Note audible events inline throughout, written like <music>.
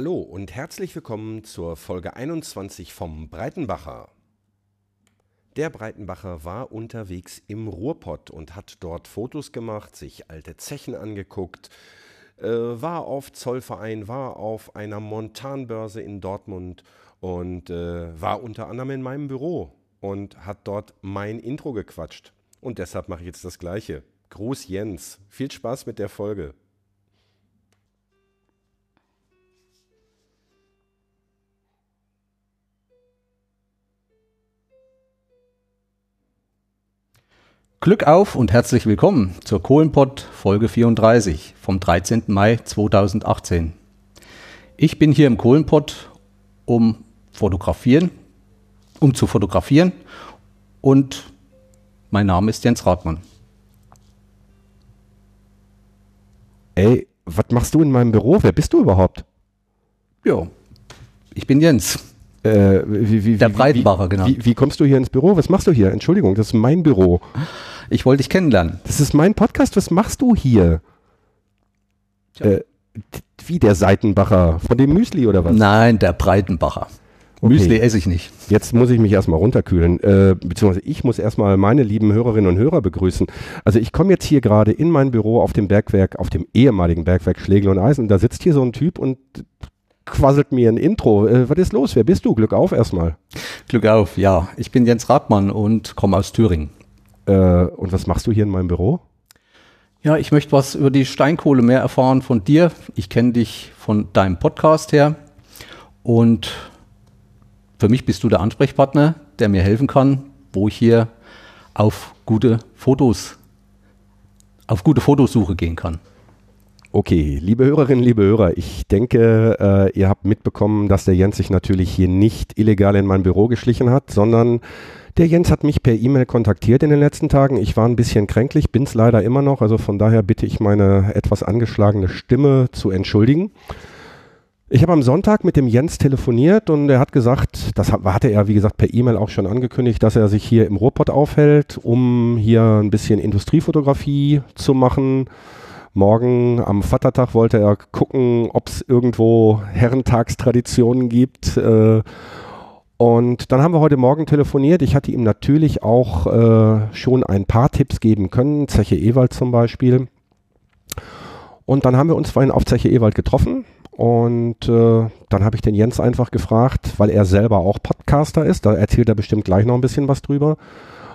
Hallo und herzlich willkommen zur Folge 21 vom Breitenbacher. Der Breitenbacher war unterwegs im Ruhrpott und hat dort Fotos gemacht, sich alte Zechen angeguckt, äh, war auf Zollverein, war auf einer Montanbörse in Dortmund und äh, war unter anderem in meinem Büro und hat dort mein Intro gequatscht. Und deshalb mache ich jetzt das gleiche. Gruß Jens. Viel Spaß mit der Folge. Glück auf und herzlich willkommen zur Kohlenpott Folge 34 vom 13. Mai 2018. Ich bin hier im Kohlenpott, um fotografieren, um zu fotografieren und mein Name ist Jens Radmann. Ey, was machst du in meinem Büro? Wer bist du überhaupt? Ja, ich bin Jens. Äh, wie, wie, Der Breitenbacher, genau. Wie, wie kommst du hier ins Büro? Was machst du hier? Entschuldigung, das ist mein Büro. Ich wollte dich kennenlernen. Das ist mein Podcast. Was machst du hier? Äh, wie der Seitenbacher von dem Müsli oder was? Nein, der Breitenbacher. Okay. Müsli esse ich nicht. Jetzt muss ich mich erstmal runterkühlen, äh, beziehungsweise ich muss erstmal meine lieben Hörerinnen und Hörer begrüßen. Also ich komme jetzt hier gerade in mein Büro auf dem Bergwerk, auf dem ehemaligen Bergwerk Schlegel und Eisen. Da sitzt hier so ein Typ und quasselt mir ein Intro. Äh, was ist los? Wer bist du? Glück auf erstmal. Glück auf, ja. Ich bin Jens Radmann und komme aus Thüringen. Äh, und was machst du hier in meinem Büro? Ja, ich möchte was über die Steinkohle mehr erfahren von dir. Ich kenne dich von deinem Podcast her und für mich bist du der Ansprechpartner, der mir helfen kann, wo ich hier auf gute Fotos, auf gute Fotosuche gehen kann. Okay, liebe Hörerinnen, liebe Hörer, ich denke, äh, ihr habt mitbekommen, dass der Jens sich natürlich hier nicht illegal in mein Büro geschlichen hat, sondern der Jens hat mich per E-Mail kontaktiert in den letzten Tagen. Ich war ein bisschen kränklich, bin es leider immer noch, also von daher bitte ich meine etwas angeschlagene Stimme zu entschuldigen. Ich habe am Sonntag mit dem Jens telefoniert und er hat gesagt, das hat- hatte er wie gesagt per E-Mail auch schon angekündigt, dass er sich hier im Ruhrpott aufhält, um hier ein bisschen Industriefotografie zu machen. Morgen am Vatertag wollte er gucken, ob es irgendwo Herrentagstraditionen gibt. Äh, und dann haben wir heute Morgen telefoniert. Ich hatte ihm natürlich auch äh, schon ein paar Tipps geben können, Zeche Ewald zum Beispiel. Und dann haben wir uns vorhin auf Zeche Ewald getroffen. Und äh, dann habe ich den Jens einfach gefragt, weil er selber auch Podcaster ist, da erzählt er bestimmt gleich noch ein bisschen was drüber,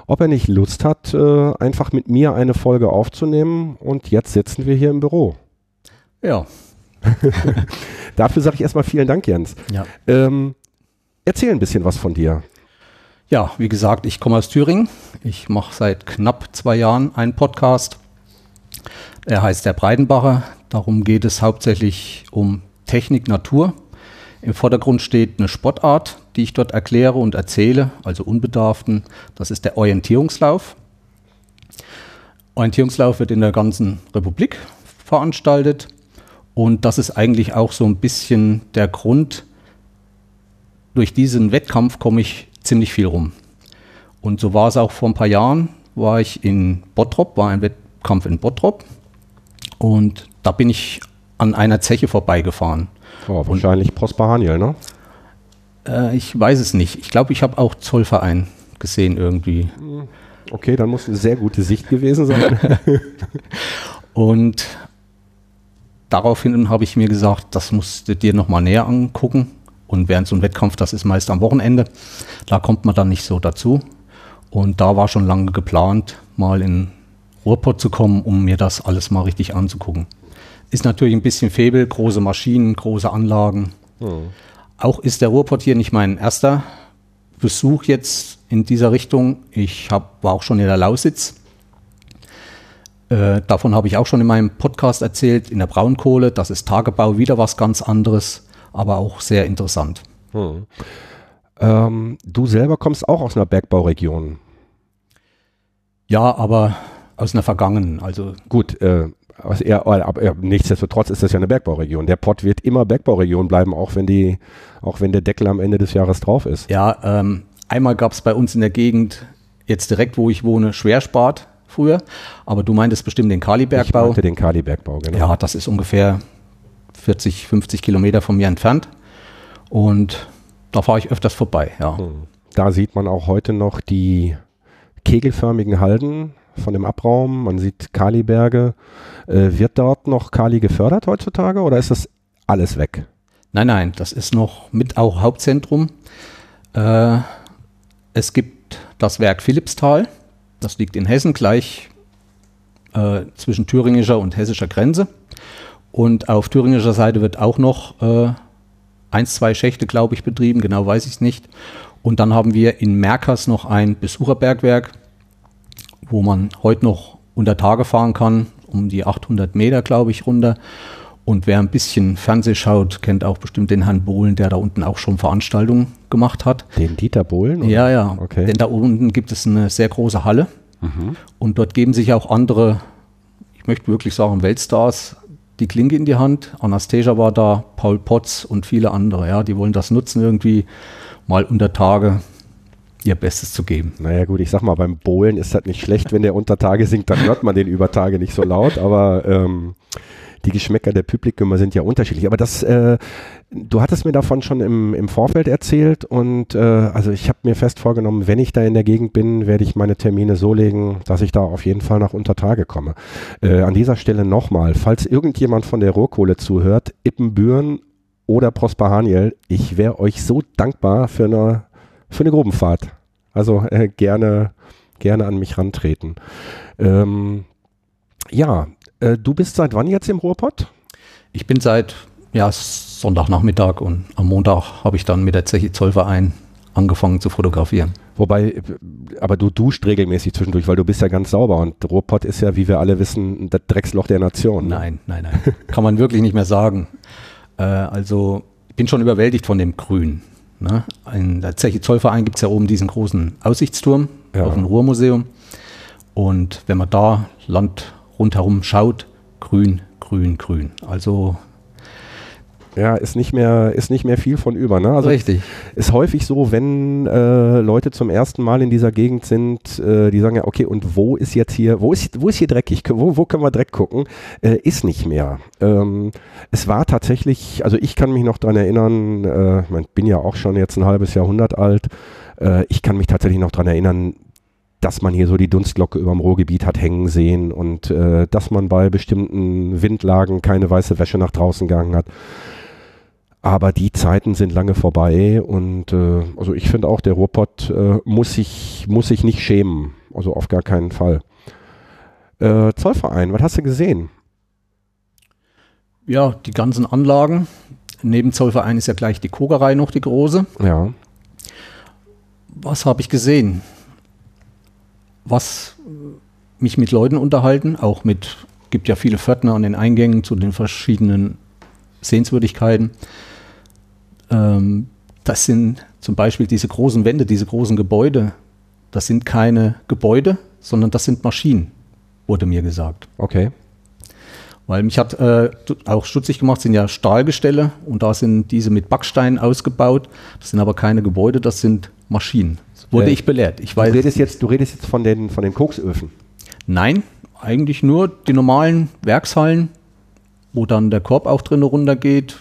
ob er nicht Lust hat, äh, einfach mit mir eine Folge aufzunehmen. Und jetzt sitzen wir hier im Büro. Ja, <laughs> <laughs> Dafür sage ich erstmal vielen Dank, Jens. ja. Ähm, erzähl ein bisschen was von dir. Ja, wie gesagt, ich komme aus Thüringen. Ich mache seit knapp zwei Jahren einen Podcast. Er heißt der Breitenbacher. Darum geht es hauptsächlich um Technik, Natur. Im Vordergrund steht eine Sportart, die ich dort erkläre und erzähle, also unbedarften. Das ist der Orientierungslauf. Orientierungslauf wird in der ganzen Republik veranstaltet. Und das ist eigentlich auch so ein bisschen der Grund, durch diesen Wettkampf komme ich ziemlich viel rum. Und so war es auch vor ein paar Jahren, war ich in Bottrop, war ein Wettkampf in Bottrop. Und da bin ich an einer Zeche vorbeigefahren. Oh, wahrscheinlich Prosper Haniel, ne? Äh, ich weiß es nicht. Ich glaube, ich habe auch Zollverein gesehen irgendwie. Okay, dann muss eine sehr gute Sicht gewesen sein. <laughs> Und daraufhin habe ich mir gesagt, das musst du dir nochmal näher angucken. Und während so ein Wettkampf, das ist meist am Wochenende, da kommt man dann nicht so dazu. Und da war schon lange geplant, mal in Ruhrpott zu kommen, um mir das alles mal richtig anzugucken. Ist natürlich ein bisschen Febel, große Maschinen, große Anlagen. Auch ist der Ruhrpott hier nicht mein erster Besuch jetzt in dieser Richtung. Ich hab, war auch schon in der Lausitz. Äh, davon habe ich auch schon in meinem Podcast erzählt, in der Braunkohle. Das ist Tagebau, wieder was ganz anderes, aber auch sehr interessant. ähm, du selber kommst auch aus einer Bergbauregion. Ja, aber aus einer vergangenen, also Gut, äh, was eher, aber äh, nichtsdestotrotz ist das ja eine Bergbauregion. Der Pott wird immer Bergbauregion bleiben, auch wenn die, auch wenn der Deckel am Ende des Jahres drauf ist. ja, ähm, einmal gab es bei uns in der Gegend, jetzt direkt wo ich wohne, Schwerspat früher, aber du meintest bestimmt den Ich Kalibergbau. meinte den Kalibergbau, genau. Ja, das ist ungefähr 40, 50 Kilometer von mir entfernt. Und da fahre ich öfters vorbei, ja. Hm. Da sieht man auch heute noch die kegelförmigen Halden von dem Abraum. Man sieht Kaliberge. Äh, wird dort noch Kali gefördert heutzutage oder ist das alles weg? Nein, nein, das ist noch mit auch Hauptzentrum. Äh, es gibt das Werk Philippsthal. Das liegt in Hessen gleich äh, zwischen thüringischer und hessischer Grenze. Und auf thüringischer Seite wird auch noch äh, eins, zwei Schächte, glaube ich, betrieben, genau weiß ich es nicht. Und dann haben wir in Merkers noch ein Besucherbergwerk, wo man heute noch unter Tage fahren kann, um die 800 Meter, glaube ich, runter. Und wer ein bisschen Fernseh schaut, kennt auch bestimmt den Herrn Bohlen, der da unten auch schon Veranstaltungen gemacht hat. Den Dieter Bohlen? Oder? Ja, ja. Okay. Denn da unten gibt es eine sehr große Halle. Mhm. Und dort geben sich auch andere, ich möchte wirklich sagen, Weltstars die Klinke in die Hand. Anastasia war da, Paul Potts und viele andere. Ja, die wollen das nutzen, irgendwie mal unter Tage ihr Bestes zu geben. Naja gut, ich sag mal, beim Bohlen ist das nicht schlecht, wenn der unter Tage singt, dann hört man den über Tage nicht so laut, aber ähm, die Geschmäcker der Publikum sind ja unterschiedlich. Aber das, äh, du hattest mir davon schon im, im Vorfeld erzählt und äh, also ich habe mir fest vorgenommen, wenn ich da in der Gegend bin, werde ich meine Termine so legen, dass ich da auf jeden Fall nach Untertage komme. Äh, an dieser Stelle nochmal, falls irgendjemand von der Rohrkohle zuhört, Ippenbüren oder Prosper Haniel, ich wäre euch so dankbar für eine, für eine Grubenfahrt. Also äh, gerne, gerne an mich rantreten. Ähm, ja, äh, du bist seit wann jetzt im Ruhrpott? Ich bin seit ja, Sonntagnachmittag und am Montag habe ich dann mit der Zeche Zollverein angefangen zu fotografieren. Wobei, aber du duscht regelmäßig zwischendurch, weil du bist ja ganz sauber und Ruhrpott ist ja, wie wir alle wissen, das Drecksloch der Nation. Ne? Nein, nein, nein. <laughs> Kann man wirklich nicht mehr sagen. Äh, also, ich bin schon überwältigt von dem Grün. Ne? In der Zeche Zollverein gibt es ja oben diesen großen Aussichtsturm ja. auf dem Ruhrmuseum. Und wenn man da Land rundherum schaut, grün, grün, grün. Also ja, ist nicht mehr, ist nicht mehr viel von über. Ne? Also Richtig. Ist häufig so, wenn äh, Leute zum ersten Mal in dieser Gegend sind, äh, die sagen ja, okay, und wo ist jetzt hier, wo ist, wo ist hier dreckig? Wo, wo können wir Dreck gucken? Äh, ist nicht mehr. Ähm, es war tatsächlich, also ich kann mich noch daran erinnern, äh, ich bin ja auch schon jetzt ein halbes Jahrhundert alt, äh, ich kann mich tatsächlich noch daran erinnern, dass man hier so die Dunstglocke über dem Ruhrgebiet hat hängen sehen und äh, dass man bei bestimmten Windlagen keine weiße Wäsche nach draußen gegangen hat. Aber die Zeiten sind lange vorbei und äh, also ich finde auch, der Ruhrpott äh, muss, sich, muss sich nicht schämen. Also auf gar keinen Fall. Äh, Zollverein, was hast du gesehen? Ja, die ganzen Anlagen. Neben Zollverein ist ja gleich die Kogerei noch die große. Ja. Was habe ich gesehen? was mich mit Leuten unterhalten, auch mit, gibt ja viele Pförtner an den Eingängen zu den verschiedenen Sehenswürdigkeiten. Ähm, das sind zum Beispiel diese großen Wände, diese großen Gebäude. Das sind keine Gebäude, sondern das sind Maschinen, wurde mir gesagt. Okay. Weil mich hat äh, auch stutzig gemacht, sind ja Stahlgestelle und da sind diese mit Backsteinen ausgebaut. Das sind aber keine Gebäude, das sind Maschinen. Wurde äh, ich belehrt. Ich weiß du, redest jetzt, du redest jetzt von den, von den Koksöfen. Nein, eigentlich nur die normalen Werkshallen, wo dann der Korb auch drin runtergeht,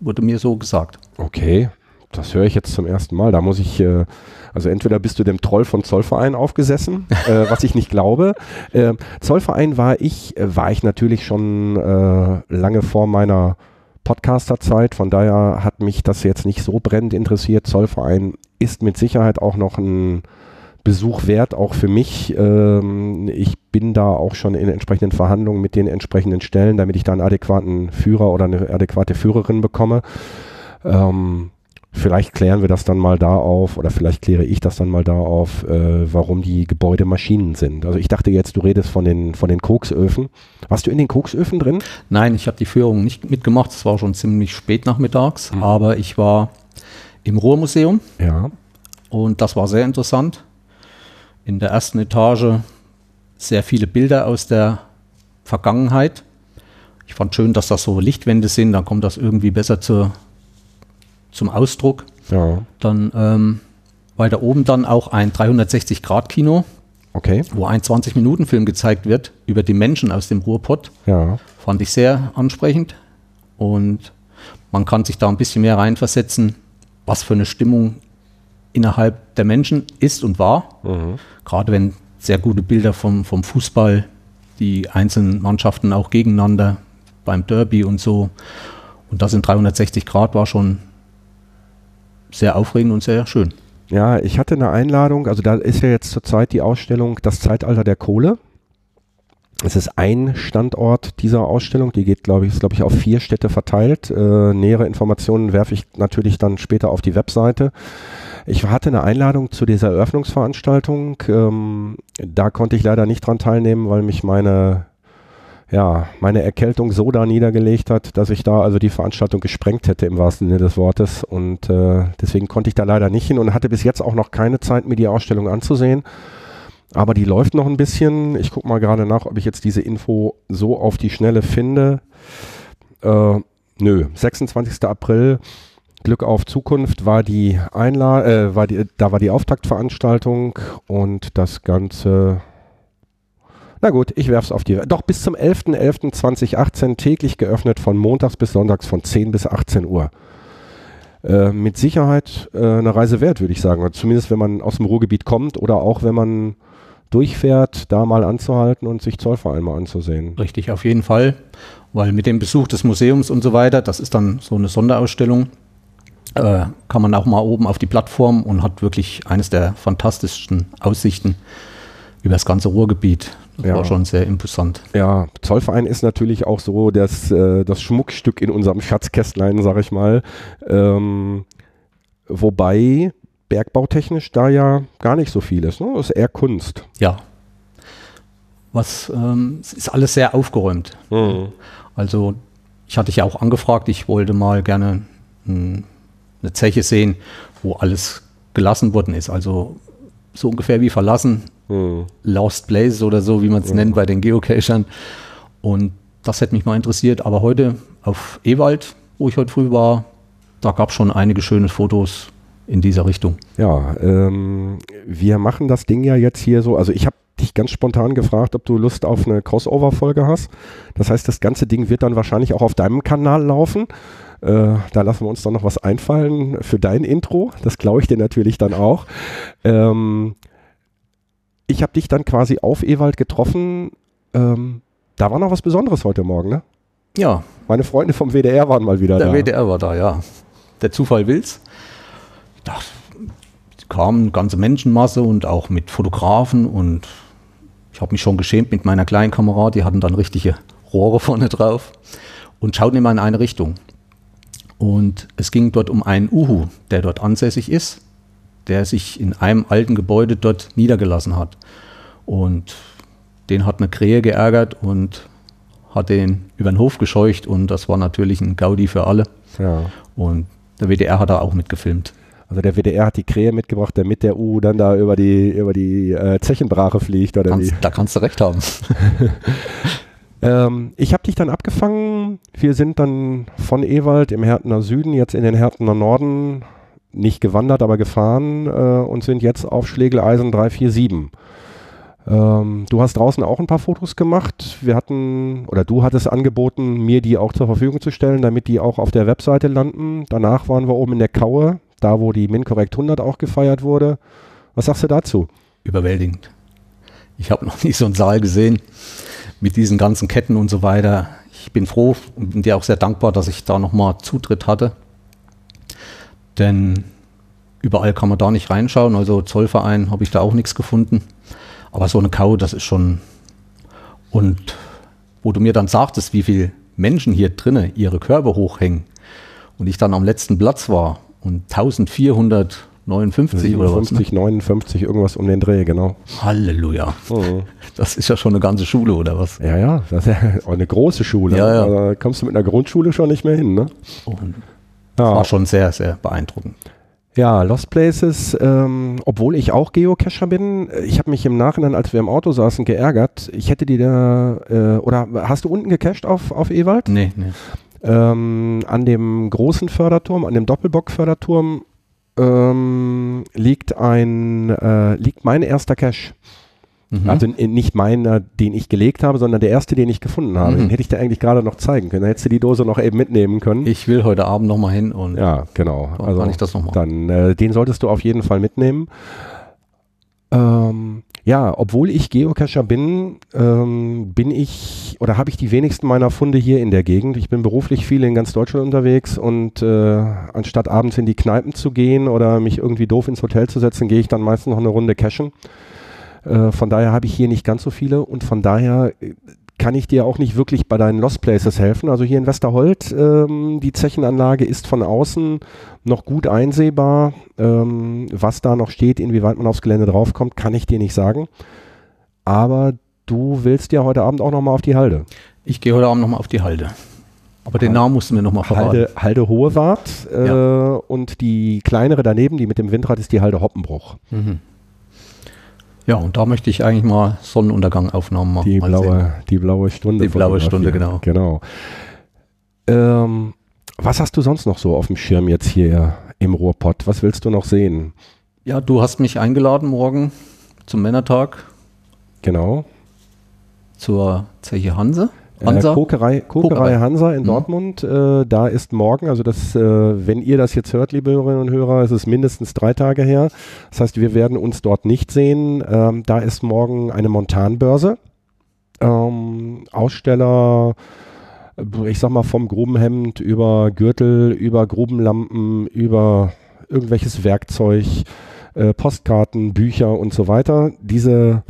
wurde mir so gesagt. Okay, das höre ich jetzt zum ersten Mal. Da muss ich, äh, also entweder bist du dem Troll von Zollverein aufgesessen, äh, <laughs> was ich nicht glaube. Äh, Zollverein war ich, äh, war ich natürlich schon äh, lange vor meiner Podcaster-Zeit. Von daher hat mich das jetzt nicht so brennend interessiert. Zollverein ist mit Sicherheit auch noch ein Besuch wert, auch für mich. Ähm, ich bin da auch schon in entsprechenden Verhandlungen mit den entsprechenden Stellen, damit ich da einen adäquaten Führer oder eine adäquate Führerin bekomme. Ähm, Vielleicht klären wir das dann mal da auf oder vielleicht kläre ich das dann mal da auf, äh, warum die Gebäude Maschinen sind. Also ich dachte jetzt, du redest von den, von den Koksöfen. Warst du in den Koksöfen drin? Nein, ich habe die Führung nicht mitgemacht. Es war schon ziemlich spät nachmittags, mhm. aber ich war im Ruhrmuseum. Ja. Und das war sehr interessant. In der ersten Etage sehr viele Bilder aus der Vergangenheit. Ich fand schön, dass das so Lichtwände sind, dann kommt das irgendwie besser zur zum Ausdruck. Ja. Dann ähm, weiter oben dann auch ein 360-Grad-Kino, okay. wo ein 20-Minuten-Film gezeigt wird über die Menschen aus dem Ruhrpott. Ja. Fand ich sehr ansprechend. und man kann sich da ein bisschen mehr reinversetzen, was für eine Stimmung innerhalb der Menschen ist und war. Mhm. Gerade wenn sehr gute Bilder vom, vom Fußball, die einzelnen Mannschaften auch gegeneinander beim Derby und so. Und das in 360 Grad war schon sehr aufregend und sehr schön. Ja, ich hatte eine Einladung, also da ist ja jetzt zurzeit die Ausstellung Das Zeitalter der Kohle. Es ist ein Standort dieser Ausstellung, die geht, glaube ich, ist, glaube ich, auf vier Städte verteilt. Äh, nähere Informationen werfe ich natürlich dann später auf die Webseite. Ich hatte eine Einladung zu dieser Eröffnungsveranstaltung. Ähm, da konnte ich leider nicht dran teilnehmen, weil mich meine ja, meine Erkältung so da niedergelegt hat, dass ich da also die Veranstaltung gesprengt hätte im wahrsten Sinne des Wortes. Und äh, deswegen konnte ich da leider nicht hin und hatte bis jetzt auch noch keine Zeit, mir die Ausstellung anzusehen. Aber die läuft noch ein bisschen. Ich gucke mal gerade nach, ob ich jetzt diese Info so auf die Schnelle finde. Äh, nö, 26. April. Glück auf Zukunft war die Einla äh, war die, da war die Auftaktveranstaltung und das Ganze na gut, ich werfe es auf die. Doch bis zum 11.11.2018 täglich geöffnet von montags bis sonntags von 10 bis 18 Uhr. Äh, mit Sicherheit äh, eine Reise wert, würde ich sagen. Zumindest wenn man aus dem Ruhrgebiet kommt oder auch wenn man durchfährt, da mal anzuhalten und sich Zollverein mal anzusehen. Richtig, auf jeden Fall. Weil mit dem Besuch des Museums und so weiter, das ist dann so eine Sonderausstellung, äh, kann man auch mal oben auf die Plattform und hat wirklich eines der fantastischsten Aussichten über das ganze Ruhrgebiet. Das ja. war schon sehr imposant. Ja, Zollverein ist natürlich auch so das, äh, das Schmuckstück in unserem Schatzkästlein, sag ich mal. Ähm, wobei bergbautechnisch da ja gar nicht so viel ist. Ne? Das ist eher Kunst. Ja. Was ähm, ist alles sehr aufgeräumt. Mhm. Also ich hatte dich ja auch angefragt, ich wollte mal gerne hm, eine Zeche sehen, wo alles gelassen worden ist. Also so ungefähr wie verlassen, hm. Lost Places oder so, wie man es hm. nennt bei den Geocachern. Und das hätte mich mal interessiert. Aber heute auf Ewald, wo ich heute früh war, da gab es schon einige schöne Fotos in dieser Richtung. Ja, ähm, wir machen das Ding ja jetzt hier so. Also ich habe dich ganz spontan gefragt, ob du Lust auf eine Crossover-Folge hast. Das heißt, das ganze Ding wird dann wahrscheinlich auch auf deinem Kanal laufen. Äh, da lassen wir uns dann noch was einfallen für dein Intro. Das glaube ich dir natürlich dann auch. Ähm, ich habe dich dann quasi auf Ewald getroffen. Ähm, da war noch was Besonderes heute Morgen, ne? Ja. Meine Freunde vom WDR waren mal wieder Der da. Der WDR war da, ja. Der Zufall will's. Da kam eine ganze Menschenmasse und auch mit Fotografen und ich habe mich schon geschämt mit meiner kleinen Kamera. Die hatten dann richtige Rohre vorne drauf und schauten immer in eine Richtung. Und es ging dort um einen Uhu, der dort ansässig ist der sich in einem alten Gebäude dort niedergelassen hat. Und den hat eine Krähe geärgert und hat den über den Hof gescheucht und das war natürlich ein Gaudi für alle. Ja. Und der WDR hat da auch mitgefilmt. Also der WDR hat die Krähe mitgebracht, damit der U dann da über die, über die äh, Zechenbrache fliegt, oder kannst, wie? Da kannst du recht haben. <laughs> ähm, ich habe dich dann abgefangen. Wir sind dann von Ewald im Härtener Süden jetzt in den Härtener Norden nicht gewandert, aber gefahren äh, und sind jetzt auf Schlegeleisen 347. Ähm, du hast draußen auch ein paar Fotos gemacht. Wir hatten, oder du hattest angeboten, mir die auch zur Verfügung zu stellen, damit die auch auf der Webseite landen. Danach waren wir oben in der Kaue, da wo die MinCorrect 100 auch gefeiert wurde. Was sagst du dazu? Überwältigend. Ich habe noch <laughs> nie so einen Saal gesehen mit diesen ganzen Ketten und so weiter. Ich bin froh und bin dir auch sehr dankbar, dass ich da nochmal Zutritt hatte. Denn überall kann man da nicht reinschauen. Also Zollverein habe ich da auch nichts gefunden. Aber so eine Kau, das ist schon. Und wo du mir dann sagtest, wie viele Menschen hier drinnen ihre Körbe hochhängen und ich dann am letzten Platz war und 1459 oder was? 50, ne? 59, irgendwas um den Dreh, genau. Halleluja. Mhm. Das ist ja schon eine ganze Schule, oder was? Ja, ja, das ist ja eine große Schule. Ja, ja. Da kommst du mit einer Grundschule schon nicht mehr hin, ne? Und ja. War schon sehr, sehr beeindruckend. Ja, Lost Places, ähm, obwohl ich auch Geocacher bin, ich habe mich im Nachhinein, als wir im Auto saßen, geärgert. Ich hätte die da, äh, oder hast du unten gecached auf, auf Ewald? Nee, nee. Ähm, an dem großen Förderturm, an dem Doppelbock-Förderturm ähm, liegt ein, äh, liegt mein erster Cache. Mhm. Also nicht meiner, den ich gelegt habe, sondern der erste, den ich gefunden habe. Mhm. Den hätte ich dir eigentlich gerade noch zeigen können. Da hättest du die Dose noch eben mitnehmen können. Ich will heute Abend nochmal hin und ja, genau. Also kann ich das nochmal. Dann äh, den solltest du auf jeden Fall mitnehmen. Ähm, ja, obwohl ich Geocacher bin, ähm, bin ich oder habe ich die wenigsten meiner Funde hier in der Gegend. Ich bin beruflich viel in ganz Deutschland unterwegs und äh, anstatt abends in die Kneipen zu gehen oder mich irgendwie doof ins Hotel zu setzen, gehe ich dann meistens noch eine Runde cashen. Äh, von daher habe ich hier nicht ganz so viele und von daher äh, kann ich dir auch nicht wirklich bei deinen Lost Places helfen. Also hier in Westerholt, ähm, die Zechenanlage ist von außen noch gut einsehbar. Ähm, was da noch steht, inwieweit man aufs Gelände draufkommt, kann ich dir nicht sagen. Aber du willst ja heute Abend auch nochmal auf die Halde. Ich gehe heute Abend nochmal auf die Halde. Aber den Namen musst du mir nochmal verraten. Halde, Halde Hohewart äh, ja. und die kleinere daneben, die mit dem Windrad, ist die Halde Hoppenbruch. Mhm. Ja, und da möchte ich eigentlich mal Sonnenuntergangaufnahmen machen. Die, blaue, die blaue Stunde. Die blaue Stunde, genau. Genau. Ähm, was hast du sonst noch so auf dem Schirm jetzt hier im Ruhrpott? Was willst du noch sehen? Ja, du hast mich eingeladen morgen zum Männertag. Genau. Zur Zeche Hanse. Hansa? Äh, Kokerei, Kokerei, Hansa in mhm. Dortmund. Äh, da ist morgen, also das, äh, wenn ihr das jetzt hört, liebe Hörerinnen und Hörer, ist es mindestens drei Tage her. Das heißt, wir werden uns dort nicht sehen. Ähm, da ist morgen eine Montanbörse. Ähm, Aussteller, äh, ich sag mal vom Grubenhemd über Gürtel, über Grubenlampen, über irgendwelches Werkzeug, äh, Postkarten, Bücher und so weiter. Diese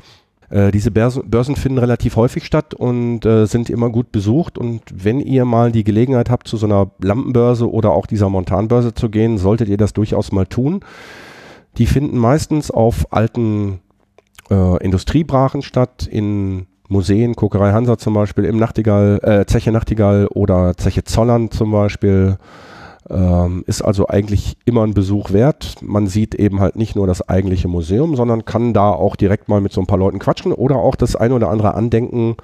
äh, diese Börsen finden relativ häufig statt und äh, sind immer gut besucht. Und wenn ihr mal die Gelegenheit habt, zu so einer Lampenbörse oder auch dieser Montanbörse zu gehen, solltet ihr das durchaus mal tun. Die finden meistens auf alten äh, Industriebrachen statt, in Museen, Kokerei Hansa zum Beispiel, im Nachtigall, äh, Zeche Nachtigall oder Zeche Zollern zum Beispiel. Ähm, ist also eigentlich immer ein Besuch wert. Man sieht eben halt nicht nur das eigentliche Museum, sondern kann da auch direkt mal mit so ein paar Leuten quatschen oder auch das ein oder andere Andenken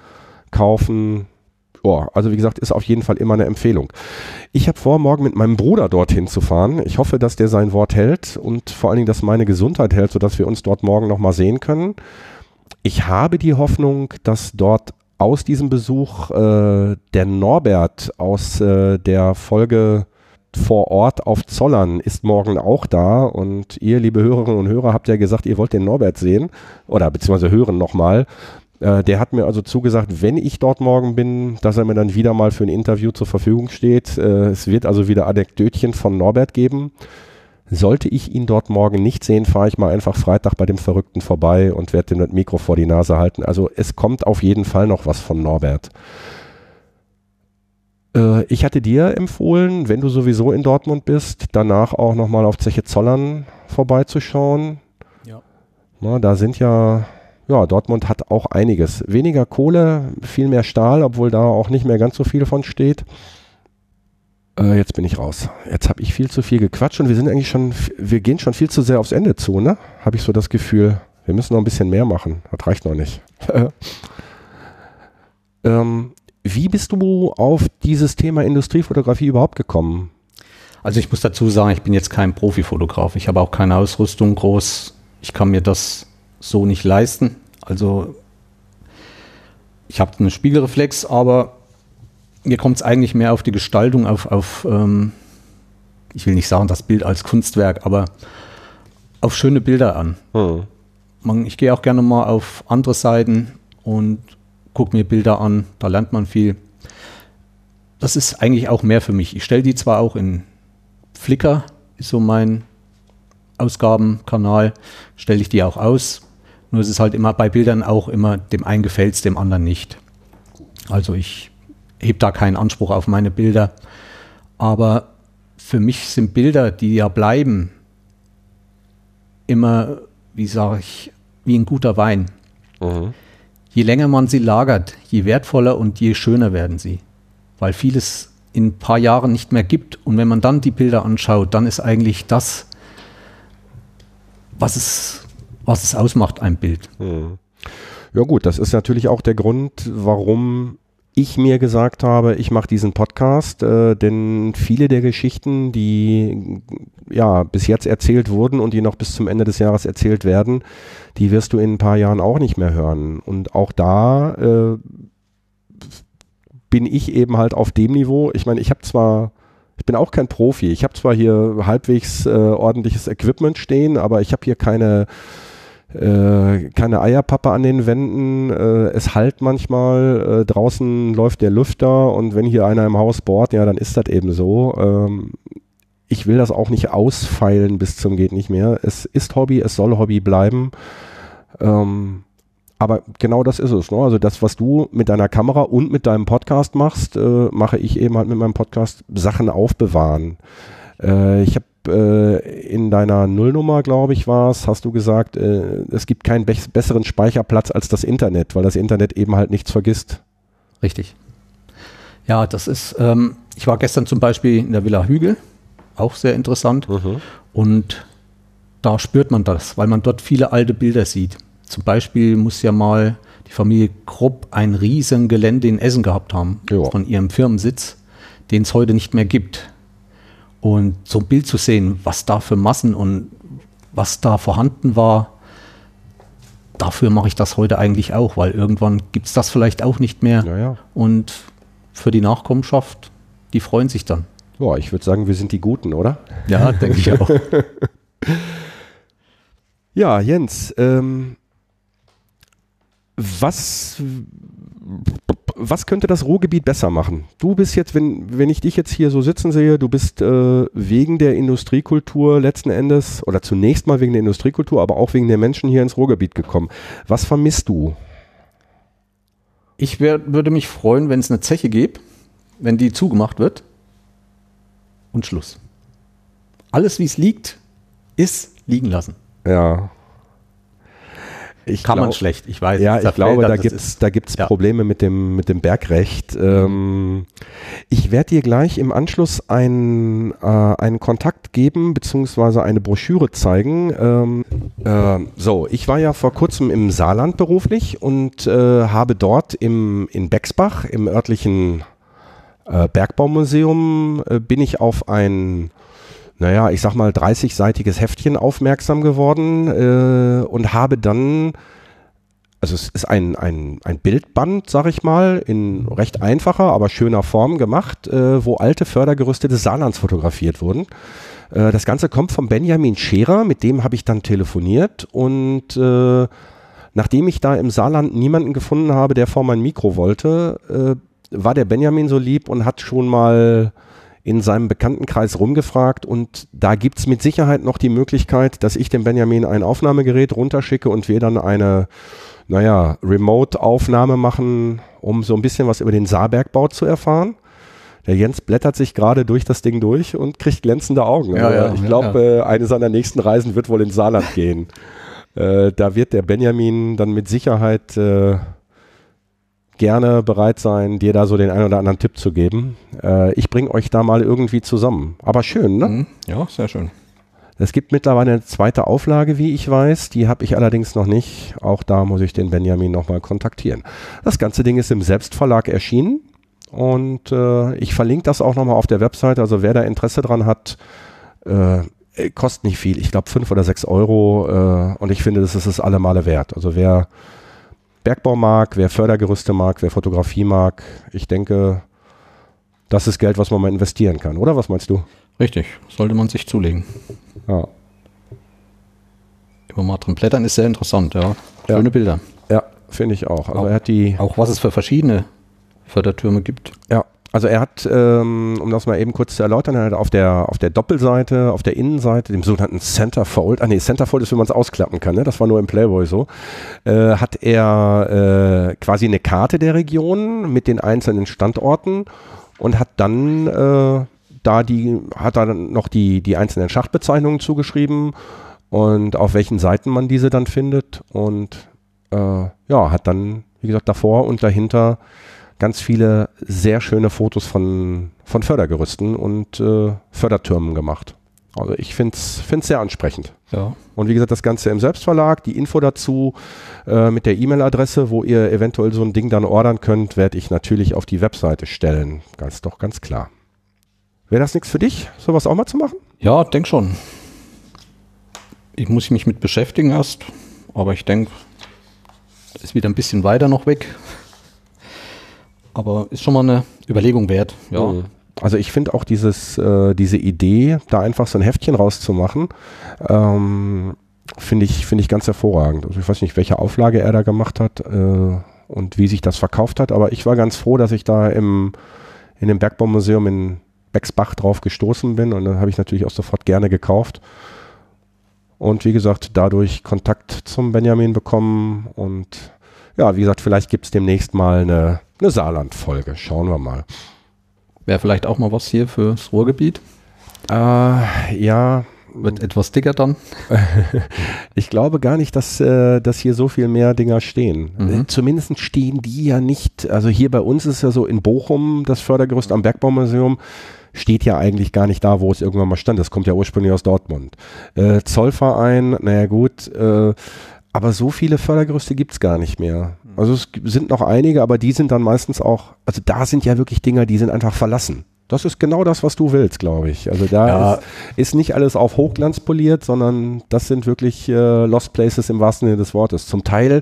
kaufen. Oh, also wie gesagt, ist auf jeden Fall immer eine Empfehlung. Ich habe vor, morgen mit meinem Bruder dorthin zu fahren. Ich hoffe, dass der sein Wort hält und vor allen Dingen, dass meine Gesundheit hält, sodass wir uns dort morgen nochmal sehen können. Ich habe die Hoffnung, dass dort aus diesem Besuch äh, der Norbert aus äh, der Folge vor Ort auf Zollern ist morgen auch da und ihr, liebe Hörerinnen und Hörer, habt ja gesagt, ihr wollt den Norbert sehen oder beziehungsweise hören nochmal. Äh, der hat mir also zugesagt, wenn ich dort morgen bin, dass er mir dann wieder mal für ein Interview zur Verfügung steht. Äh, es wird also wieder Anekdötchen von Norbert geben. Sollte ich ihn dort morgen nicht sehen, fahre ich mal einfach Freitag bei dem Verrückten vorbei und werde dem das Mikro vor die Nase halten. Also es kommt auf jeden Fall noch was von Norbert. Äh, ich hatte dir empfohlen, wenn du sowieso in Dortmund bist, danach auch nochmal auf Zeche Zollern vorbeizuschauen. Ja. Na, da sind ja, ja, Dortmund hat auch einiges. Weniger Kohle, viel mehr Stahl, obwohl da auch nicht mehr ganz so viel von steht. Äh, jetzt bin ich raus. Jetzt habe ich viel zu viel gequatscht und wir sind eigentlich schon, wir gehen schon viel zu sehr aufs Ende zu, ne? Habe ich so das Gefühl. Wir müssen noch ein bisschen mehr machen. Das reicht noch nicht. <laughs> ähm, wie bist du auf dieses Thema Industriefotografie überhaupt gekommen? Also ich muss dazu sagen, ich bin jetzt kein Profifotograf. Ich habe auch keine Ausrüstung groß. Ich kann mir das so nicht leisten. Also ich habe einen Spiegelreflex, aber mir kommt es eigentlich mehr auf die Gestaltung, auf, auf ähm, ich will nicht sagen das Bild als Kunstwerk, aber auf schöne Bilder an. Hm. Man, ich gehe auch gerne mal auf andere Seiten und gucke mir Bilder an, da lernt man viel. Das ist eigentlich auch mehr für mich. Ich stelle die zwar auch in Flickr, ist so mein Ausgabenkanal, stelle ich die auch aus. Nur es ist halt immer bei Bildern auch immer, dem einen gefällt es, dem anderen nicht. Also ich heb da keinen Anspruch auf meine Bilder. Aber für mich sind Bilder, die ja bleiben, immer, wie sage ich, wie ein guter Wein. Mhm. Je länger man sie lagert, je wertvoller und je schöner werden sie, weil vieles in ein paar Jahren nicht mehr gibt. Und wenn man dann die Bilder anschaut, dann ist eigentlich das, was es, was es ausmacht, ein Bild. Hm. Ja gut, das ist natürlich auch der Grund, warum ich mir gesagt habe, ich mache diesen Podcast, äh, denn viele der Geschichten, die ja bis jetzt erzählt wurden und die noch bis zum Ende des Jahres erzählt werden, die wirst du in ein paar Jahren auch nicht mehr hören. Und auch da äh, bin ich eben halt auf dem Niveau. Ich meine, ich habe zwar ich bin auch kein Profi. Ich habe zwar hier halbwegs äh, ordentliches Equipment stehen, aber ich habe hier keine äh, keine Eierpappe an den Wänden, äh, es halt manchmal, äh, draußen läuft der Lüfter und wenn hier einer im Haus bohrt, ja, dann ist das eben so. Ähm, ich will das auch nicht ausfeilen bis zum geht nicht mehr. Es ist Hobby, es soll Hobby bleiben. Ähm, aber genau das ist es. Ne? Also das, was du mit deiner Kamera und mit deinem Podcast machst, äh, mache ich eben halt mit meinem Podcast Sachen aufbewahren. Äh, ich habe äh, in deiner Nullnummer, glaube ich, war es, hast du gesagt, äh, es gibt keinen be besseren Speicherplatz als das Internet, weil das Internet eben halt nichts vergisst. Richtig. Ja, das ist, ähm, ich war gestern zum Beispiel in der Villa Hügel, auch sehr interessant. Mhm. Und da spürt man das, weil man dort viele alte Bilder sieht. Zum Beispiel muss ja mal die Familie Krupp ein riesen Gelände in Essen gehabt haben, jo. von ihrem Firmensitz, den es heute nicht mehr gibt. Und so ein Bild zu sehen, was da für Massen und was da vorhanden war, dafür mache ich das heute eigentlich auch, weil irgendwann gibt es das vielleicht auch nicht mehr. Ja, ja. Und für die Nachkommenschaft, die freuen sich dann. Boah, ich würde sagen, wir sind die Guten, oder? Ja, denke ich auch. <laughs> ja, Jens, ähm, was was könnte das Ruhrgebiet besser machen? Du bist jetzt, wenn, wenn ich dich jetzt hier so sitzen sehe, du bist äh, wegen der Industriekultur letzten Endes oder zunächst mal wegen der Industriekultur, aber auch wegen der Menschen hier ins Ruhrgebiet gekommen. Was vermisst du? Ich wär, würde mich freuen, wenn es eine Zeche gibt, wenn die zugemacht wird und Schluss. Alles, wie es liegt, ist liegen lassen. Ja. Ich Kann glaub, man schlecht, ich weiß. Ja, ich glaube, da gibt es da gibt's ja. Probleme mit dem, mit dem Bergrecht. Ähm, ich werde dir gleich im Anschluss ein, äh, einen Kontakt geben, beziehungsweise eine Broschüre zeigen. Ähm, äh, so, ich war ja vor kurzem im Saarland beruflich und äh, habe dort im, in Bexbach, im örtlichen äh, Bergbaumuseum, äh, bin ich auf ein naja, ich sag mal, 30-seitiges Heftchen aufmerksam geworden äh, und habe dann, also es ist ein, ein, ein Bildband, sag ich mal, in recht einfacher, aber schöner Form gemacht, äh, wo alte Fördergerüste des Saarlands fotografiert wurden. Äh, das Ganze kommt von Benjamin Scherer, mit dem habe ich dann telefoniert und äh, nachdem ich da im Saarland niemanden gefunden habe, der vor mein Mikro wollte, äh, war der Benjamin so lieb und hat schon mal in seinem Bekanntenkreis rumgefragt und da gibt es mit Sicherheit noch die Möglichkeit, dass ich dem Benjamin ein Aufnahmegerät runterschicke und wir dann eine, naja, Remote-Aufnahme machen, um so ein bisschen was über den Saarbergbau zu erfahren. Der Jens blättert sich gerade durch das Ding durch und kriegt glänzende Augen. Ja, ja, ich glaube, ja. äh, eine seiner nächsten Reisen wird wohl ins Saarland gehen. Äh, da wird der Benjamin dann mit Sicherheit äh, gerne bereit sein, dir da so den einen oder anderen Tipp zu geben. Äh, ich bringe euch da mal irgendwie zusammen. Aber schön, ne? Mhm. Ja, sehr schön. Es gibt mittlerweile eine zweite Auflage, wie ich weiß. Die habe ich allerdings noch nicht. Auch da muss ich den Benjamin nochmal kontaktieren. Das ganze Ding ist im Selbstverlag erschienen. Und äh, ich verlinke das auch nochmal auf der Website. Also wer da Interesse dran hat, äh, kostet nicht viel. Ich glaube fünf oder sechs Euro. Äh, und ich finde, das ist es alle Male wert. Also wer Bergbau mag, wer Fördergerüste mag, wer Fotografie mag. Ich denke, das ist Geld, was man mal investieren kann, oder? Was meinst du? Richtig, sollte man sich zulegen. Ja. Über mal drin blättern ist sehr interessant, ja. Schöne ja. Bilder. Ja, finde ich auch. Also auch, er hat die. Auch was es für verschiedene Fördertürme gibt. Ja, also er hat, ähm, um das mal eben kurz zu erläutern, er hat auf der, auf der Doppelseite, auf der Innenseite, dem sogenannten Centerfold, ah nee, Centerfold ist, wenn man es ausklappen kann, ne? das war nur im Playboy so, äh, hat er äh, quasi eine Karte der Region mit den einzelnen Standorten und hat dann äh, da die, hat dann noch die, die einzelnen Schachtbezeichnungen zugeschrieben und auf welchen Seiten man diese dann findet und äh, ja, hat dann, wie gesagt, davor und dahinter ganz viele sehr schöne Fotos von, von Fördergerüsten und äh, Fördertürmen gemacht. Also ich finde es sehr ansprechend. Ja. Und wie gesagt, das Ganze im Selbstverlag, die Info dazu äh, mit der E-Mail-Adresse, wo ihr eventuell so ein Ding dann ordern könnt, werde ich natürlich auf die Webseite stellen. Ganz doch ganz klar. Wäre das nichts für dich, sowas auch mal zu machen? Ja, denk schon. Ich muss mich mit beschäftigen erst, aber ich denke, ist wieder ein bisschen weiter noch weg. Aber ist schon mal eine Überlegung wert. Ja. Mhm. Also ich finde auch dieses, äh, diese Idee, da einfach so ein Heftchen rauszumachen, ähm, finde ich, finde ich ganz hervorragend. Also ich weiß nicht, welche Auflage er da gemacht hat äh, und wie sich das verkauft hat, aber ich war ganz froh, dass ich da im, in dem Bergbaumuseum in Bexbach drauf gestoßen bin und dann habe ich natürlich auch sofort gerne gekauft. Und wie gesagt, dadurch Kontakt zum Benjamin bekommen und ja, wie gesagt, vielleicht gibt es demnächst mal eine, eine Saarland-Folge. Schauen wir mal. Wäre vielleicht auch mal was hier fürs Ruhrgebiet. Äh, ja. Wird etwas dicker dann? <laughs> ich glaube gar nicht, dass, äh, dass hier so viel mehr Dinger stehen. Mhm. Zumindest stehen die ja nicht. Also hier bei uns ist ja so in Bochum das Fördergerüst am Bergbaumuseum steht ja eigentlich gar nicht da, wo es irgendwann mal stand. Das kommt ja ursprünglich aus Dortmund. Äh, Zollverein, naja gut, äh, aber so viele Fördergerüste gibt es gar nicht mehr. Also es sind noch einige, aber die sind dann meistens auch, also da sind ja wirklich Dinger, die sind einfach verlassen. Das ist genau das, was du willst, glaube ich. Also da ja. ist, ist, nicht alles auf Hochglanz poliert, sondern das sind wirklich äh, Lost Places im wahrsten Sinne des Wortes. Zum Teil,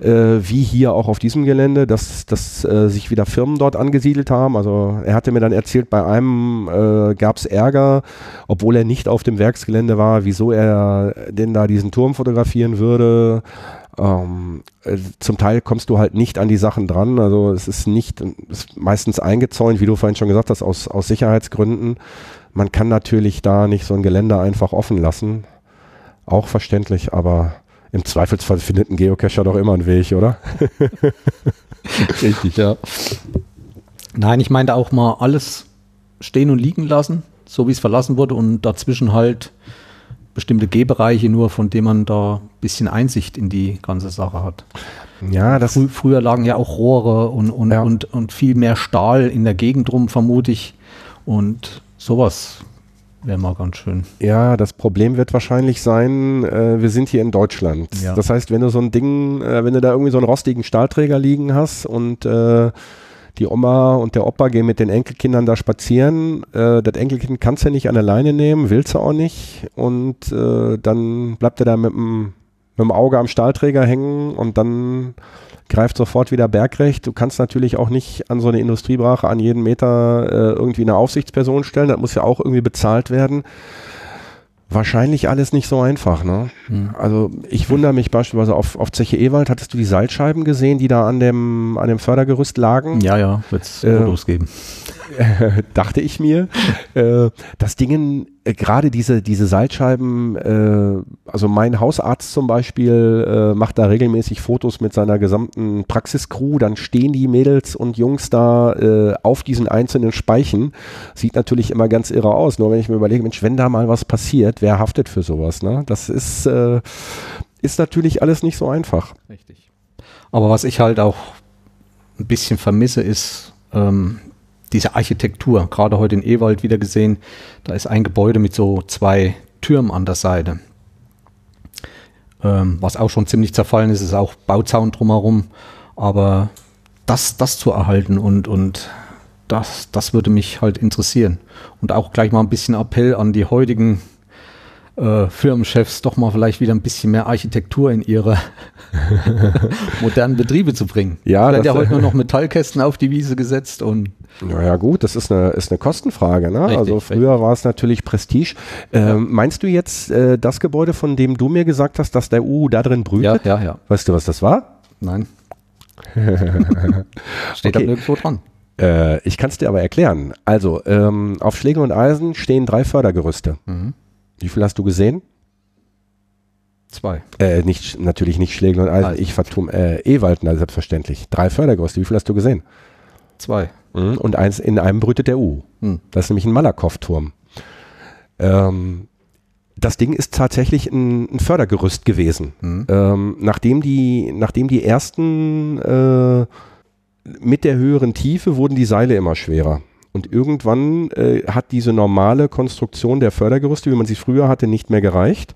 äh, wie hier auch auf diesem Gelände, dass, dass äh, sich wieder Firmen dort angesiedelt haben. Also er hatte mir dann erzählt, bei einem äh, gab es Ärger, obwohl er nicht auf dem Werksgelände war, wieso er denn da diesen Turm fotografieren würde. Ähm, äh, zum Teil kommst du halt nicht an die Sachen dran. Also es ist nicht, ist meistens eingezäunt, wie du vorhin schon gesagt hast, aus, aus Sicherheitsgründen. Man kann natürlich da nicht so ein Gelände einfach offen lassen. Auch verständlich, aber im Zweifelsfall findet ein Geocacher doch immer einen Weg, oder? <laughs> Richtig, ja. Nein, ich meinte auch mal alles stehen und liegen lassen, so wie es verlassen wurde und dazwischen halt bestimmte Gehbereiche nur, von denen man da ein bisschen Einsicht in die ganze Sache hat. Ja, das Frü früher lagen ja auch Rohre und, und, ja. und, und viel mehr Stahl in der Gegend rum, vermute ich. Und sowas wäre mal ganz schön. Ja, das Problem wird wahrscheinlich sein, äh, wir sind hier in Deutschland. Ja. Das heißt, wenn du so ein Ding, äh, wenn du da irgendwie so einen rostigen Stahlträger liegen hast und äh, die Oma und der Opa gehen mit den Enkelkindern da spazieren. Äh, das Enkelkind kannst du ja nicht an der Leine nehmen, willst du auch nicht. Und äh, dann bleibt er da mit dem, mit dem Auge am Stahlträger hängen und dann greift sofort wieder Bergrecht. Du kannst natürlich auch nicht an so eine Industriebrache an jeden Meter äh, irgendwie eine Aufsichtsperson stellen. Das muss ja auch irgendwie bezahlt werden. Wahrscheinlich alles nicht so einfach, ne? Mhm. Also ich wundere mich beispielsweise auf, auf Zeche Ewald, hattest du die Salzscheiben gesehen, die da an dem, an dem Fördergerüst lagen? Ja, ja, wird es äh, Fotos geben. <laughs> dachte ich mir. äh, das Ding, äh, gerade diese, diese Salzscheiben, äh, also mein Hausarzt zum Beispiel äh, macht da regelmäßig Fotos mit seiner gesamten Praxiscrew, dann stehen die Mädels und Jungs da äh, auf diesen einzelnen Speichen. Sieht natürlich immer ganz irre aus, nur wenn ich mir überlege, Mensch, wenn da mal was passiert, wer haftet für sowas? Ne? Das ist, äh, ist natürlich alles nicht so einfach. Richtig. Aber was ich halt auch ein bisschen vermisse, ist, ähm, diese Architektur, gerade heute in Ewald wieder gesehen, da ist ein Gebäude mit so zwei Türmen an der Seite. Ähm, was auch schon ziemlich zerfallen ist, ist auch Bauzaun drumherum. Aber das, das zu erhalten und, und das, das würde mich halt interessieren. Und auch gleich mal ein bisschen Appell an die heutigen äh, Firmenchefs doch mal vielleicht wieder ein bisschen mehr Architektur in ihre <laughs> modernen Betriebe zu bringen. Ja, da ja heute nur noch Metallkästen auf die Wiese gesetzt und. Naja, gut, das ist eine, ist eine Kostenfrage. Ne? Richtig, also früher war es natürlich Prestige. Ähm, ja. Meinst du jetzt äh, das Gebäude, von dem du mir gesagt hast, dass der U da drin brütet? Ja, ja, ja. Weißt du, was das war? Nein. <laughs> Steht okay. da nirgendwo dran. Äh, ich kann es dir aber erklären. Also, ähm, auf Schlägen und Eisen stehen drei Fördergerüste. Mhm. Wie viel hast du gesehen? Zwei. Äh, nicht, natürlich nicht Schlägel und Eisen. Also. Ich vertum, äh, Ewald, na, selbstverständlich. Drei Fördergerüste. Wie viel hast du gesehen? Zwei. Mhm. Und eins, in einem brütet der U. Mhm. Das ist nämlich ein Malakow-Turm. Ähm, das Ding ist tatsächlich ein, ein Fördergerüst gewesen. Mhm. Ähm, nachdem, die, nachdem die ersten äh, mit der höheren Tiefe wurden die Seile immer schwerer. Und irgendwann äh, hat diese normale Konstruktion der Fördergerüste, wie man sie früher hatte, nicht mehr gereicht.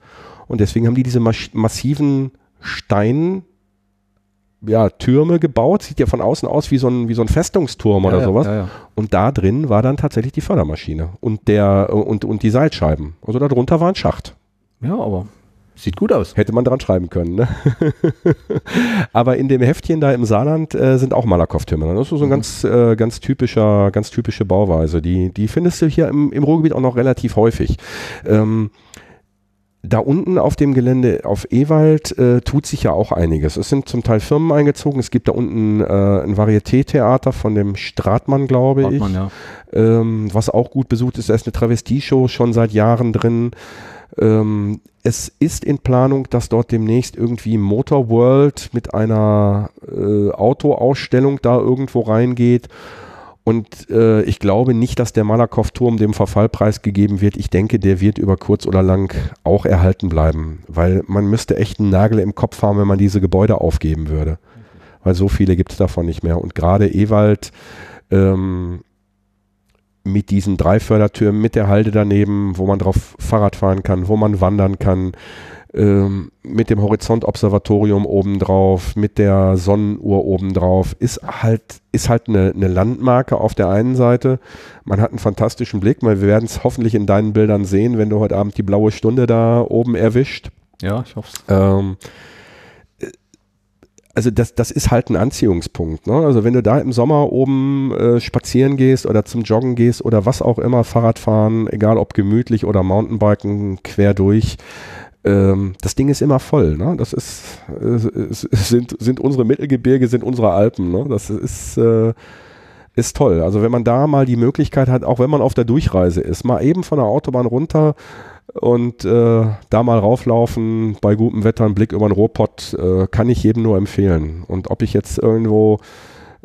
Und deswegen haben die diese massiven Stein, ja, Türme gebaut. Sieht ja von außen aus wie so ein, wie so ein Festungsturm ja, oder sowas. Ja, ja. Und da drin war dann tatsächlich die Fördermaschine und, der, und, und die Seilscheiben. Also darunter war ein Schacht. Ja, aber Sieht gut aus. Hätte man dran schreiben können. Ne? <laughs> Aber in dem Heftchen da im Saarland äh, sind auch Malakoff-Türme. Das ist so ein mhm. ganz, äh, ganz typischer, ganz typische Bauweise. Die, die findest du hier im, im Ruhrgebiet auch noch relativ häufig. Ähm, da unten auf dem Gelände auf Ewald äh, tut sich ja auch einiges. Es sind zum Teil Firmen eingezogen. Es gibt da unten äh, ein Varieté-Theater von dem Stratmann, glaube Stratmann, ich, ja. ähm, was auch gut besucht ist. Da ist eine Travestie-Show schon seit Jahren drin. Ähm, es ist in Planung, dass dort demnächst irgendwie Motor World mit einer äh, Autoausstellung da irgendwo reingeht. Und äh, ich glaube nicht, dass der Malakoff-Turm dem Verfallpreis gegeben wird. Ich denke, der wird über kurz oder lang auch erhalten bleiben, weil man müsste echt einen Nagel im Kopf haben, wenn man diese Gebäude aufgeben würde. Weil so viele gibt es davon nicht mehr. Und gerade Ewald ähm, mit diesen drei Fördertürmen, mit der Halde daneben, wo man drauf Fahrrad fahren kann, wo man wandern kann, ähm, mit dem Horizontobservatorium obendrauf, mit der Sonnenuhr obendrauf, ist halt, ist halt eine, eine Landmarke auf der einen Seite. Man hat einen fantastischen Blick, weil wir werden es hoffentlich in deinen Bildern sehen, wenn du heute Abend die blaue Stunde da oben erwischt. Ja, ich hoffe es. Ähm, also das, das ist halt ein Anziehungspunkt. Ne? Also wenn du da im Sommer oben äh, spazieren gehst oder zum Joggen gehst oder was auch immer, Fahrrad fahren, egal ob gemütlich oder Mountainbiken quer durch, ähm, das Ding ist immer voll. Ne? Das ist, äh, <laughs> sind, sind unsere Mittelgebirge, sind unsere Alpen. Ne? Das ist, äh, ist toll. Also wenn man da mal die Möglichkeit hat, auch wenn man auf der Durchreise ist, mal eben von der Autobahn runter und äh, da mal rauflaufen, bei gutem Wetter einen Blick über den Rohrpott, äh, kann ich jedem nur empfehlen. Und ob ich jetzt irgendwo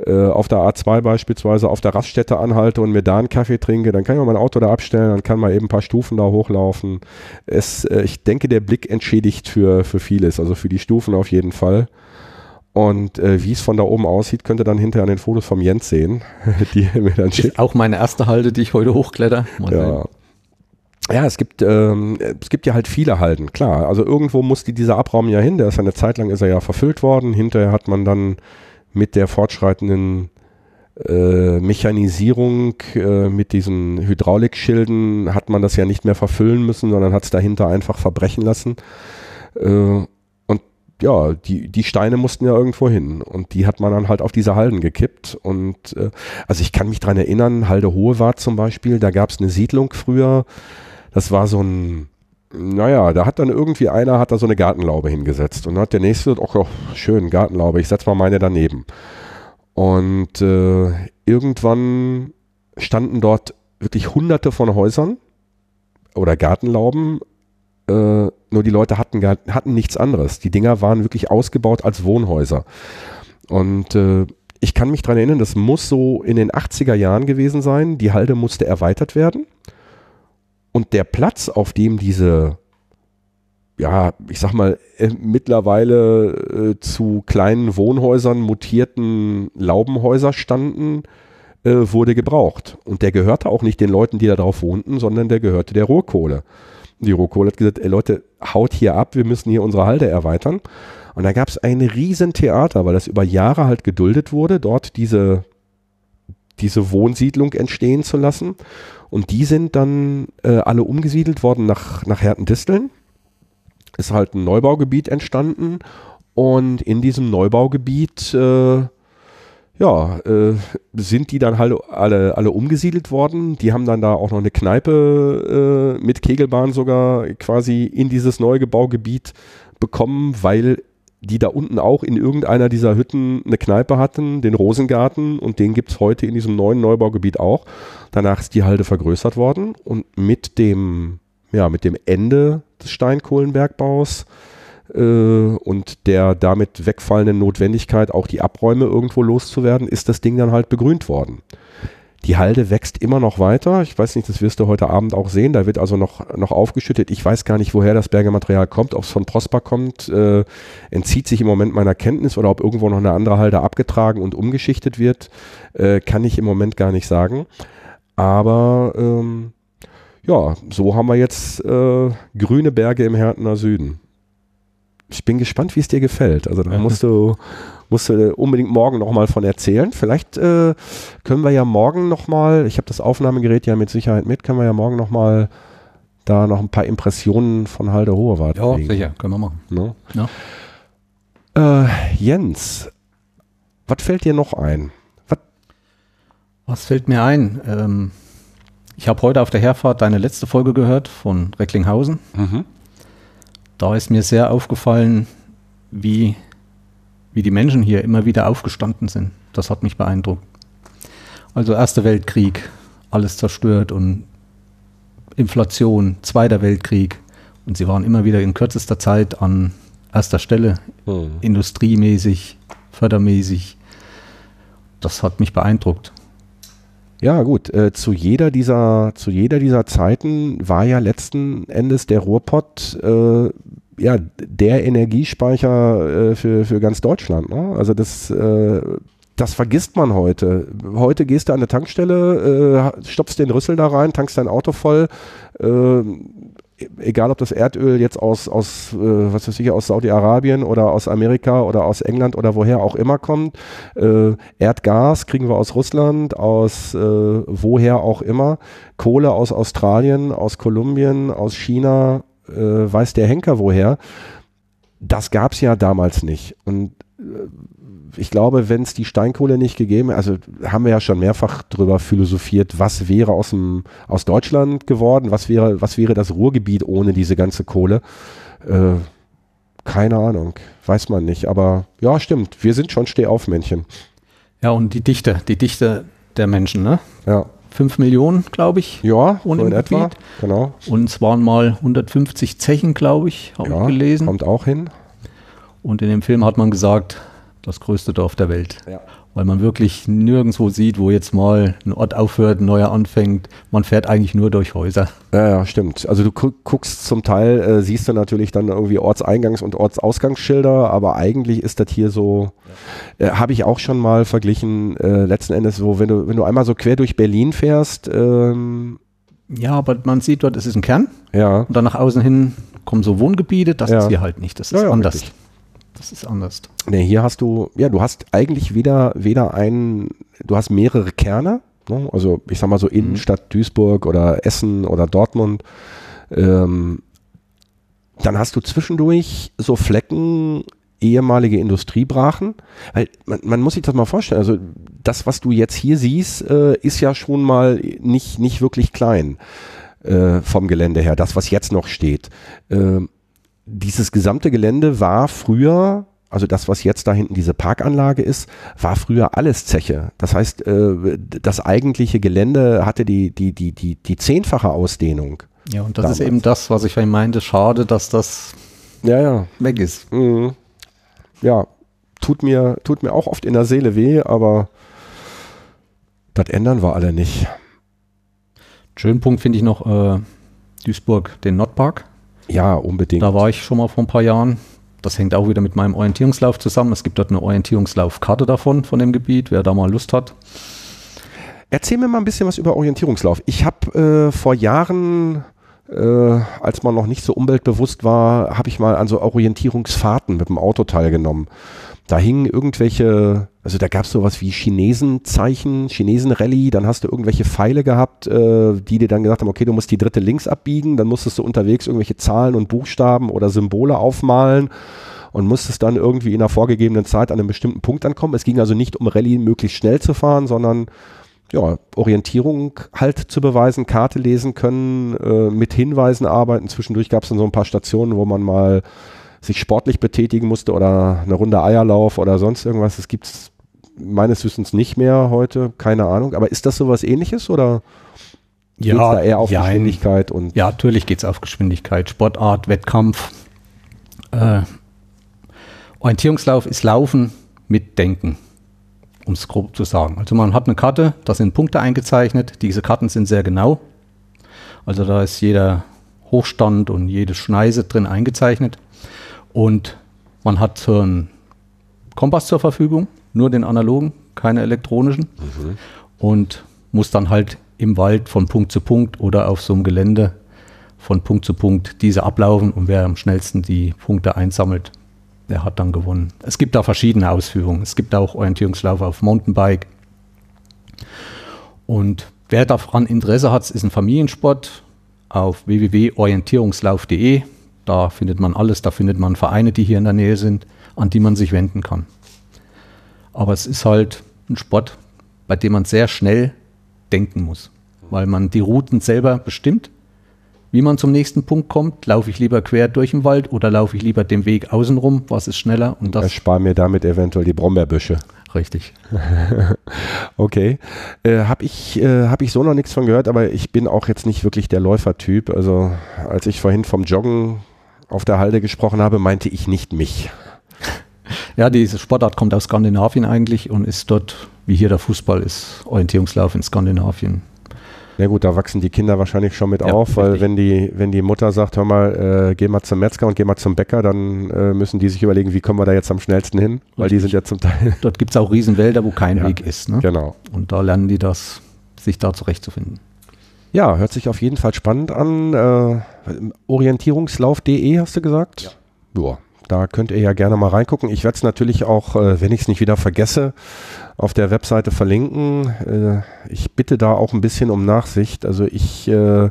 äh, auf der A2 beispielsweise auf der Raststätte anhalte und mir da einen Kaffee trinke, dann kann ich mein Auto da abstellen, dann kann man eben ein paar Stufen da hochlaufen. Es, äh, ich denke, der Blick entschädigt für, für vieles, also für die Stufen auf jeden Fall. Und äh, wie es von da oben aussieht, könnt ihr dann hinterher an den Fotos vom Jens sehen, <laughs> die mir dann schickt. Ist auch meine erste Halde, die ich heute hochkletter. Mal ja. Sehen. Ja, es gibt, ähm, es gibt ja halt viele Halden, klar. Also irgendwo musste dieser Abraum ja hin, der ist eine Zeit lang ist er ja verfüllt worden. Hinterher hat man dann mit der fortschreitenden äh, Mechanisierung äh, mit diesen Hydraulikschilden hat man das ja nicht mehr verfüllen müssen, sondern hat es dahinter einfach verbrechen lassen. Äh, und ja, die, die Steine mussten ja irgendwo hin und die hat man dann halt auf diese Halden gekippt. Und äh, also ich kann mich dran erinnern, Halde Hohe war zum Beispiel, da gab es eine Siedlung früher, das war so ein naja, da hat dann irgendwie einer, hat da so eine Gartenlaube hingesetzt und dann hat der nächste, ach oh, schön, Gartenlaube, ich setze mal meine daneben. Und äh, irgendwann standen dort wirklich hunderte von Häusern oder Gartenlauben, äh, nur die Leute hatten, hatten nichts anderes. Die Dinger waren wirklich ausgebaut als Wohnhäuser. Und äh, ich kann mich daran erinnern, das muss so in den 80er Jahren gewesen sein. Die Halde musste erweitert werden. Und der Platz, auf dem diese, ja, ich sag mal, äh, mittlerweile äh, zu kleinen Wohnhäusern mutierten Laubenhäuser standen, äh, wurde gebraucht. Und der gehörte auch nicht den Leuten, die da drauf wohnten, sondern der gehörte der Ruhrkohle. Die Ruhrkohle hat gesagt, ey Leute, haut hier ab, wir müssen hier unsere Halde erweitern. Und da gab es ein Riesentheater, weil das über Jahre halt geduldet wurde, dort diese, diese Wohnsiedlung entstehen zu lassen. Und die sind dann äh, alle umgesiedelt worden nach, nach Hertendisteln. Ist halt ein Neubaugebiet entstanden. Und in diesem Neubaugebiet, äh, ja, äh, sind die dann halt alle, alle umgesiedelt worden. Die haben dann da auch noch eine Kneipe äh, mit Kegelbahn sogar quasi in dieses Neugebaugebiet bekommen, weil die da unten auch in irgendeiner dieser Hütten eine Kneipe hatten, den Rosengarten, und den gibt es heute in diesem neuen Neubaugebiet auch. Danach ist die Halde vergrößert worden und mit dem, ja, mit dem Ende des Steinkohlenbergbaus äh, und der damit wegfallenden Notwendigkeit, auch die Abräume irgendwo loszuwerden, ist das Ding dann halt begrünt worden. Die Halde wächst immer noch weiter. Ich weiß nicht, das wirst du heute Abend auch sehen. Da wird also noch, noch aufgeschüttet. Ich weiß gar nicht, woher das Bergematerial kommt. Ob es von Prosper kommt, äh, entzieht sich im Moment meiner Kenntnis oder ob irgendwo noch eine andere Halde abgetragen und umgeschichtet wird, äh, kann ich im Moment gar nicht sagen. Aber ähm, ja, so haben wir jetzt äh, grüne Berge im Härtener Süden. Ich bin gespannt, wie es dir gefällt. Also da <laughs> musst du, musst du unbedingt morgen nochmal von erzählen. Vielleicht äh, können wir ja morgen nochmal, ich habe das Aufnahmegerät ja mit Sicherheit mit, können wir ja morgen nochmal da noch ein paar Impressionen von Halde Hohewart Ja, sicher, können wir machen. Ne? Ja. Äh, Jens, was fällt dir noch ein? Was, Was fällt mir ein? Ähm, ich habe heute auf der Herfahrt deine letzte Folge gehört von Recklinghausen. Da ist mir sehr aufgefallen, wie, wie die Menschen hier immer wieder aufgestanden sind. Das hat mich beeindruckt. Also Erster Weltkrieg, alles zerstört und Inflation, Zweiter Weltkrieg. Und sie waren immer wieder in kürzester Zeit an erster Stelle, industriemäßig, fördermäßig. Das hat mich beeindruckt. Ja, gut. Äh, zu jeder dieser, zu jeder dieser Zeiten war ja letzten Endes der Ruhrpott äh, ja der Energiespeicher äh, für, für ganz Deutschland. Ne? Also das, äh, das vergisst man heute. Heute gehst du an eine Tankstelle, äh, stopfst den Rüssel da rein, tankst dein Auto voll. Äh, egal ob das Erdöl jetzt aus, aus äh, was weiß ich, aus Saudi-Arabien oder aus Amerika oder aus England oder woher auch immer kommt. Äh, Erdgas kriegen wir aus Russland, aus woher auch immer. Kohle aus Australien, aus Kolumbien, aus China, äh, weiß der Henker woher. Das gab es ja damals nicht. Und äh, ich glaube, wenn es die Steinkohle nicht gegeben also haben wir ja schon mehrfach drüber philosophiert, was wäre aus, dem, aus Deutschland geworden, was wäre, was wäre das Ruhrgebiet ohne diese ganze Kohle. Äh, keine Ahnung, weiß man nicht. Aber ja, stimmt, wir sind schon Stehaufmännchen. Ja, und die Dichte, die Dichte der Menschen, ne? Ja, Fünf Millionen, glaube ich. ja Und so in etwa. Genau. Und es waren mal 150 Zechen, glaube ich, habe Ja, ich gelesen. kommt auch hin. Und in dem Film hat man gesagt, das größte Dorf der Welt. Ja. Weil man wirklich nirgendwo sieht, wo jetzt mal ein Ort aufhört, ein neuer anfängt. Man fährt eigentlich nur durch Häuser. Ja, ja, stimmt. Also du gu- guckst zum Teil, äh, siehst du natürlich dann irgendwie Ortseingangs- und Ortsausgangsschilder, aber eigentlich ist das hier so, äh, habe ich auch schon mal verglichen, äh, letzten Endes so, wenn du, wenn du einmal so quer durch Berlin fährst, ähm, Ja, aber man sieht dort, es ist ein Kern. ja, Und dann nach außen hin kommen so Wohngebiete. Das Ja. ist hier halt nicht. Das ist Ja, ja, anders. richtig. Das ist anders. ne, hier hast du, ja, du hast eigentlich weder, weder einen, du hast mehrere Kerne, ne? also ich sag mal so Innenstadt Duisburg oder Essen oder Dortmund, ähm, dann hast du zwischendurch so Flecken, ehemalige Industriebrachen, weil man, man muss sich das mal vorstellen, also das, was du jetzt hier siehst, äh, ist ja schon mal nicht, nicht wirklich klein äh, vom Gelände her, das, was jetzt noch steht. Ähm, dieses gesamte Gelände war früher, also das, was jetzt da hinten diese Parkanlage ist, war früher alles Zeche. Das heißt, äh, das eigentliche Gelände hatte die, die, die, die, die zehnfache Ausdehnung. Ja, und das Damals. ist eben das, was ich vorhin meinte. Schade, dass das Ja, ja. weg ist. Mhm. Ja, tut mir, tut mir auch oft in der Seele weh, aber das ändern wir alle nicht. Schönen Punkt finde ich noch äh, Duisburg, den Nordpark. Ja, unbedingt. Da war ich schon mal vor ein paar Jahren. Das hängt auch wieder mit meinem Orientierungslauf zusammen. Es gibt dort eine Orientierungslaufkarte davon, von dem Gebiet, wer da mal Lust hat. Erzähl mir mal ein bisschen was über Orientierungslauf. Ich habe äh, vor Jahren, äh, als man noch nicht so umweltbewusst war, habe ich mal an so Orientierungsfahrten mit dem Auto teilgenommen. Da hingen irgendwelche, also da gab es sowas wie Chinesenzeichen, Chinesen-Rallye, dann hast du irgendwelche Pfeile gehabt, äh, die dir dann gesagt haben, okay, du musst die dritte links abbiegen, dann musstest du unterwegs irgendwelche Zahlen und Buchstaben oder Symbole aufmalen und musstest dann irgendwie in einer vorgegebenen Zeit an einem bestimmten Punkt ankommen. Es ging also nicht um Rallye möglichst schnell zu fahren, sondern ja, Orientierung halt zu beweisen, Karte lesen können, äh, mit Hinweisen arbeiten. Zwischendurch gab es dann so ein paar Stationen, wo man mal sich sportlich betätigen musste oder eine Runde Eierlauf oder sonst irgendwas. Das gibt es meines Wissens nicht mehr heute, keine Ahnung. Aber ist das sowas ähnliches oder geht's da eher auf ja, Geschwindigkeit und Ja, natürlich geht es auf Geschwindigkeit, Sportart, Wettkampf. Äh, Orientierungslauf ist Laufen mit Denken, um es grob zu sagen. Also man hat eine Karte, da sind Punkte eingezeichnet. Diese Karten sind sehr genau. Also da ist jeder Hochstand und jede Schneise drin eingezeichnet. Und man hat so einen Kompass zur Verfügung, nur den analogen, keine elektronischen. Und muss dann halt im Wald von Punkt zu Punkt oder auf so einem Gelände von Punkt zu Punkt diese ablaufen und wer am schnellsten die Punkte einsammelt, der hat dann gewonnen. Es gibt da verschiedene Ausführungen. Es gibt auch Orientierungslauf auf Mountainbike. Und wer daran Interesse hat, ist ein Familiensport auf www.orientierungslauf.de. Da findet man alles, da findet man Vereine, die hier in der Nähe sind, an die man sich wenden kann. Aber es ist halt ein Sport, bei dem man sehr schnell denken muss, weil man die Routen selber bestimmt wie man zum nächsten Punkt kommt. Laufe ich lieber quer durch den Wald oder laufe ich lieber den Weg außenrum? Was ist schneller? Und das spare mir damit eventuell die Brombeerbüsche. Richtig. <laughs> okay. Äh, Habe ich, äh, hab ich so noch nichts von gehört, aber ich bin auch jetzt nicht wirklich der Läufertyp. Also als ich vorhin vom Joggen auf der Halde gesprochen habe, meinte ich nicht mich. <laughs> Ja, diese Sportart kommt aus Skandinavien eigentlich und ist dort, wie hier der Fußball ist, Orientierungslauf in Skandinavien na gut, da wachsen die Kinder wahrscheinlich schon mit ja, auf, weil wenn die, wenn die Mutter sagt, hör mal, äh, geh mal zum Metzger und geh mal zum Bäcker, dann äh, müssen die sich überlegen, wie kommen wir da jetzt am schnellsten hin, weil die sind ja zum Teil. <laughs> Dort gibt es auch Riesenwälder, wo kein ja, Weg ist. Ne? Genau. Und da lernen die das, sich da zurechtzufinden. Ja, hört sich auf jeden Fall spannend an. Äh, Orientierungslauf.de hast du gesagt? Ja. Boah, da könnt ihr ja gerne mal reingucken. Ich werde es natürlich auch, äh, wenn ich es nicht wieder vergesse, auf der Webseite verlinken. Äh, ich bitte da auch ein bisschen um Nachsicht. Also ich äh,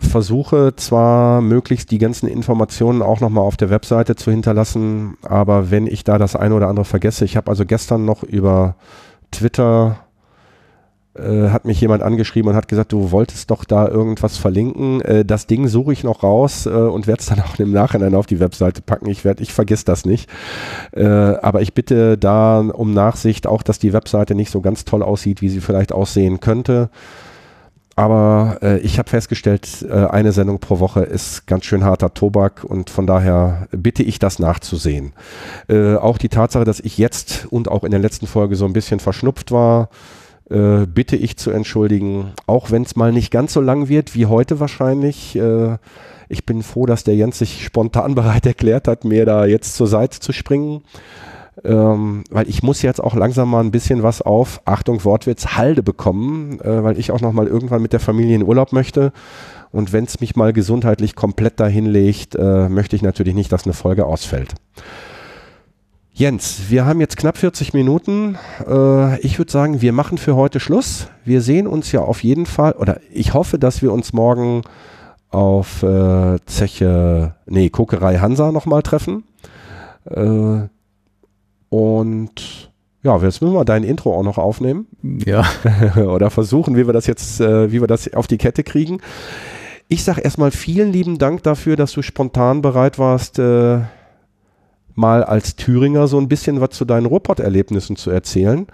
versuche zwar möglichst die ganzen Informationen auch nochmal auf der Webseite zu hinterlassen, aber wenn ich da das eine oder andere vergesse, ich habe also gestern noch über Twitter äh, hat mich jemand angeschrieben und hat gesagt, du wolltest doch da irgendwas verlinken. Äh, das Ding suche ich noch raus äh, und werde es dann <laughs> auch im Nachhinein auf die Webseite packen. Ich werde, ich vergiss das nicht. Äh, aber ich bitte da um Nachsicht auch, dass die Webseite nicht so ganz toll aussieht, wie sie vielleicht aussehen könnte. Aber äh, ich habe festgestellt, äh, eine Sendung pro Woche ist ganz schön harter Tobak und von daher bitte ich das nachzusehen. Äh, auch die Tatsache, dass ich jetzt und auch in der letzten Folge so ein bisschen verschnupft war, äh, bitte ich zu entschuldigen, auch wenn es mal nicht ganz so lang wird wie heute wahrscheinlich. Äh, ich bin froh, dass der Jens sich spontan <laughs> bereit erklärt hat, mir da jetzt zur Seite zu springen. Ähm, weil ich muss jetzt auch langsam mal ein bisschen was auf, Achtung, Wortwitz, Halde bekommen, äh, weil ich auch noch mal irgendwann mit der Familie in Urlaub möchte. Und wenn es mich mal gesundheitlich komplett dahin legt, äh, möchte ich natürlich nicht, dass eine Folge ausfällt. Jens, wir haben jetzt knapp 40 Minuten. Äh, ich würde sagen, wir machen für heute Schluss. Wir sehen uns ja auf jeden Fall, oder ich hoffe, dass wir uns morgen auf äh, Zeche, nee, Kokerei Hansa nochmal treffen. Äh, und ja, jetzt müssen wir dein Intro auch noch aufnehmen. Ja. <laughs> oder versuchen, wie wir das jetzt, wie wir das auf die Kette kriegen. Ich sage erstmal vielen lieben Dank dafür, dass du spontan bereit warst, mal als Thüringer so ein bisschen was zu deinen Ruhrpott-Erlebnissen zu erzählen.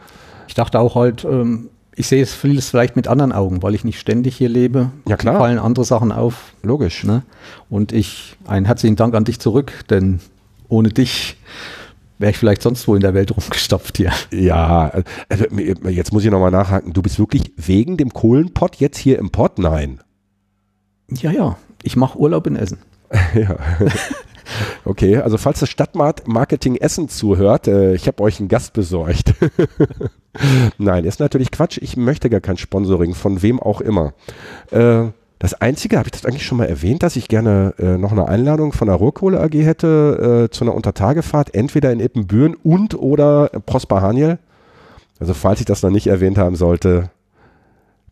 Ich dachte auch halt, ähm, ich sehe es vieles vielleicht mit anderen Augen, weil ich nicht ständig hier lebe. Ja klar. Mir fallen andere Sachen auf. Logisch. Ne? Und ich, einen herzlichen Dank an dich zurück, denn ohne dich wäre ich vielleicht sonst wo in der Welt rumgestopft hier. Ja, also jetzt muss ich nochmal nachhaken. Du bist wirklich wegen dem Kohlenpott jetzt hier im Pott? Nein. Ja, ja. Ich mache Urlaub in Essen. <laughs> ja. <laughs> Okay, also falls das Stadtmarketing Essen zuhört, äh, ich habe euch einen Gast besorgt. <laughs> Nein, ist natürlich Quatsch. Ich möchte gar kein Sponsoring, von wem auch immer. Äh, das Einzige, habe ich das eigentlich schon mal erwähnt, dass ich gerne äh, noch eine Einladung von der Ruhrkohle AG hätte äh, zu einer Untertagefahrt, entweder in Ippenbüren und oder Prosper Haniel. Also falls ich das noch nicht erwähnt haben sollte,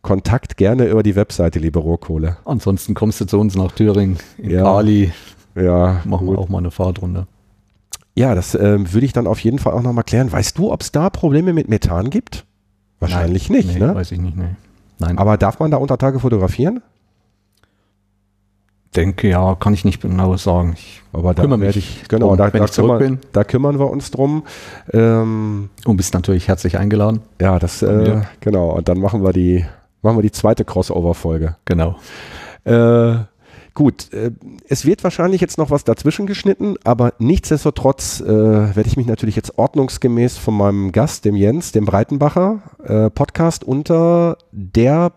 Kontakt gerne über die Webseite, liebe Ruhrkohle. Ansonsten kommst du zu uns nach Thüringen, in ja. Kali. Ja. Machen gut. wir auch mal eine Fahrtrunde. Ja, das äh, würde ich dann auf jeden Fall auch nochmal klären. Weißt du, ob es da Probleme mit Methan gibt? Wahrscheinlich Nein. nicht, nee, ne? Weiß ich nicht, nee. Nein. Aber darf man da unter Tage fotografieren? Denke ja, kann ich nicht genau sagen. Ich Aber da werde ich, genau, drum, da, da, kümmern, da, kümmern, wir uns drum. Ähm, Und bist natürlich herzlich eingeladen. Ja, das, äh, genau. Und dann machen wir die, machen wir die zweite Crossover-Folge. Genau. Äh, Gut, äh, es wird wahrscheinlich jetzt noch was dazwischen geschnitten, aber nichtsdestotrotz äh, werde ich mich natürlich jetzt ordnungsgemäß von meinem Gast, dem Jens, dem Breitenbacher, äh, Podcast unter der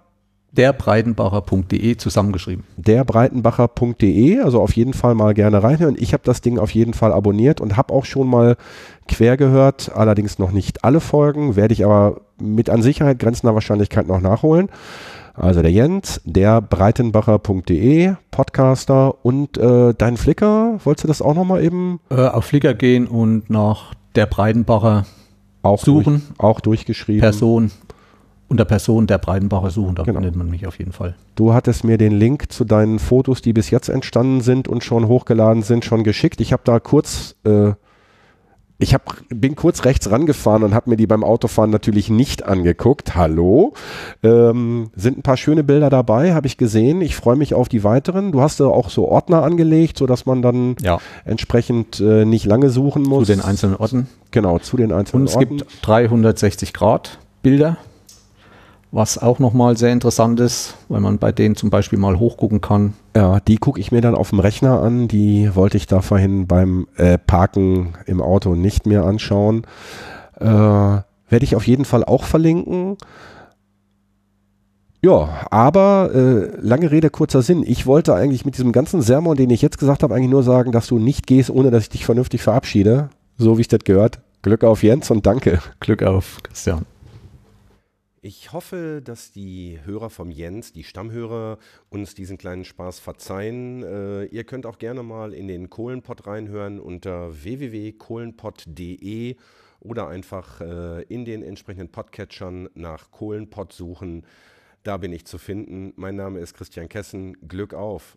derbreitenbacher.de zusammengeschrieben. Derbreitenbacher.de, also auf jeden Fall mal gerne reinhören. Ich habe das Ding auf jeden Fall abonniert und habe auch schon mal quer gehört, allerdings noch nicht alle Folgen, werde ich aber mit an Sicherheit grenzender Wahrscheinlichkeit noch nachholen. Also der Jens, der breitenbacher.de, Podcaster und äh, dein Flickr, wolltest du das auch nochmal eben? Äh, auf Flickr gehen und nach der Breitenbacher auch suchen. Durch, auch durchgeschrieben. Person, unter Person der Breitenbacher suchen, da genau. findet man mich auf jeden Fall. Du hattest mir den Link zu deinen Fotos, die bis jetzt entstanden sind und schon hochgeladen sind, schon geschickt. Ich habe da kurz äh, ich hab, bin kurz rechts rangefahren und habe mir die beim Autofahren natürlich nicht angeguckt. Hallo. Ähm, sind ein paar schöne Bilder dabei, habe ich gesehen. Ich freue mich auf die weiteren. Du hast da auch so Ordner angelegt, sodass man dann ja. entsprechend äh, nicht lange suchen muss. Zu den einzelnen Orten. Genau, zu den einzelnen Orten. Und es gibt 360 Grad Bilder was auch nochmal sehr interessant ist, weil man bei denen zum Beispiel mal hochgucken kann. Ja, die gucke ich mir dann auf dem Rechner an. Die wollte ich da vorhin beim äh, Parken im Auto nicht mehr anschauen. Äh, Werde ich auf jeden Fall auch verlinken. Ja, aber äh, lange Rede, kurzer Sinn. Ich wollte eigentlich mit diesem ganzen Sermon, den ich jetzt gesagt habe, eigentlich nur sagen, dass du nicht gehst, ohne dass ich dich vernünftig verabschiede. So wie ich das gehört. Glück auf Jens und danke. Glück auf Christian. Ich hoffe, dass die Hörer vom Jens, die Stammhörer, uns diesen kleinen Spaß verzeihen. Äh, ihr könnt auch gerne mal in den Kohlenpott reinhören unter www.kohlenpott.de oder einfach äh, in den entsprechenden Podcatchern nach Kohlenpott suchen. Da bin ich zu finden. Mein Name ist Christian Kessen. Glück auf!